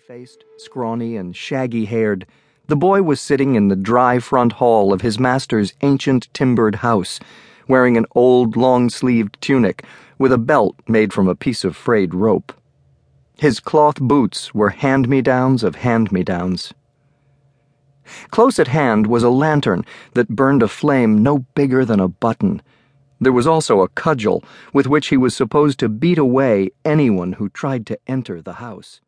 Faced, scrawny, and shaggy haired, the boy was sitting in the dry front hall of his master's ancient timbered house, wearing an old long sleeved tunic with a belt made from a piece of frayed rope. His cloth boots were hand me downs of hand me downs. Close at hand was a lantern that burned a flame no bigger than a button. There was also a cudgel with which he was supposed to beat away anyone who tried to enter the house.